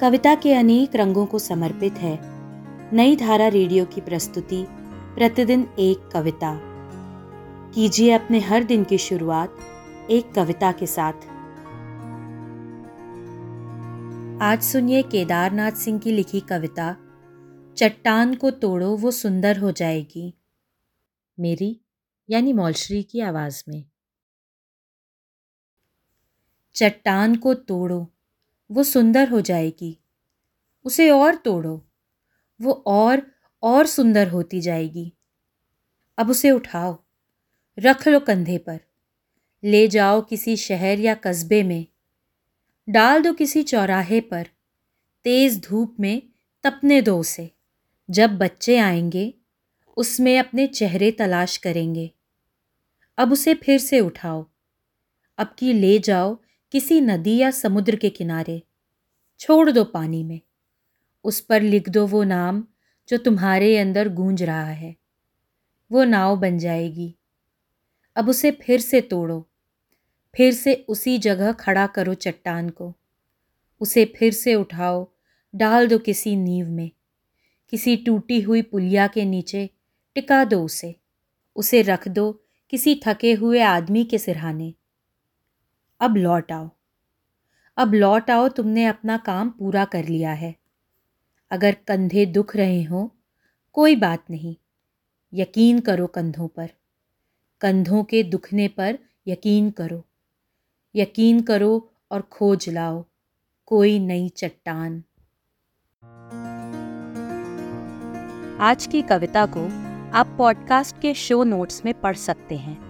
कविता के अनेक रंगों को समर्पित है। नई धारा रेडियो की प्रस्तुति, प्रतिदिन एक कविता। कीजिए अपने हर दिन की शुरुआत एक कविता के साथ। आज सुनिए केदारनाथ सिंह की लिखी कविता, चट्टान को तोड़ो, वो सुंदर हो जाएगी। मेरी, यानी मौलश्री की आवाज़ में। चट्टान को तोड़ो वो सुंदर हो जाएगी। उसे और तोड़ो। वो और और सुंदर होती जाएगी। अब उसे उठाओ। रख लो कंधे पर। ले जाओ किसी शहर या कस्बे में। डाल दो किसी चौराहे पर। तेज धूप में तपने दो उसे। जब बच्चे आएँगे, उसमें अपने चेहरे तलाश करेंगे। अब उसे फिर से उठाओ। अब की ले जाओ किसी नदी या समुद्र के किनारे। छोड़ दो पानी में। उस पर लिख दो वो नाम जो तुम्हारे अंदर गूंज रहा है। वो नाव बन जाएगी। अब उसे फिर से तोड़ो। फिर से उसी जगह खड़ा करो चट्टान को। उसे फिर से उठाओ। डाल दो किसी नींव में। किसी टूटी हुई पुलिया के नीचे टिका दो उसे। उसे रख दो किसी थके हुए आदमी के सिरहाने। अब लौट आओ। अब लौट आओ, तुमने अपना काम पूरा कर लिया है। अगर कंधे दुख रहे हों, कोई बात नहीं। यकीन करो कंधों पर। कंधों के दुखने पर यकीन करो। यकीन करो और खोज लाओ। कोई नई चट्टान। आज की कविता को आप पॉडकास्ट के शो नोट्स में पढ़ सकते हैं।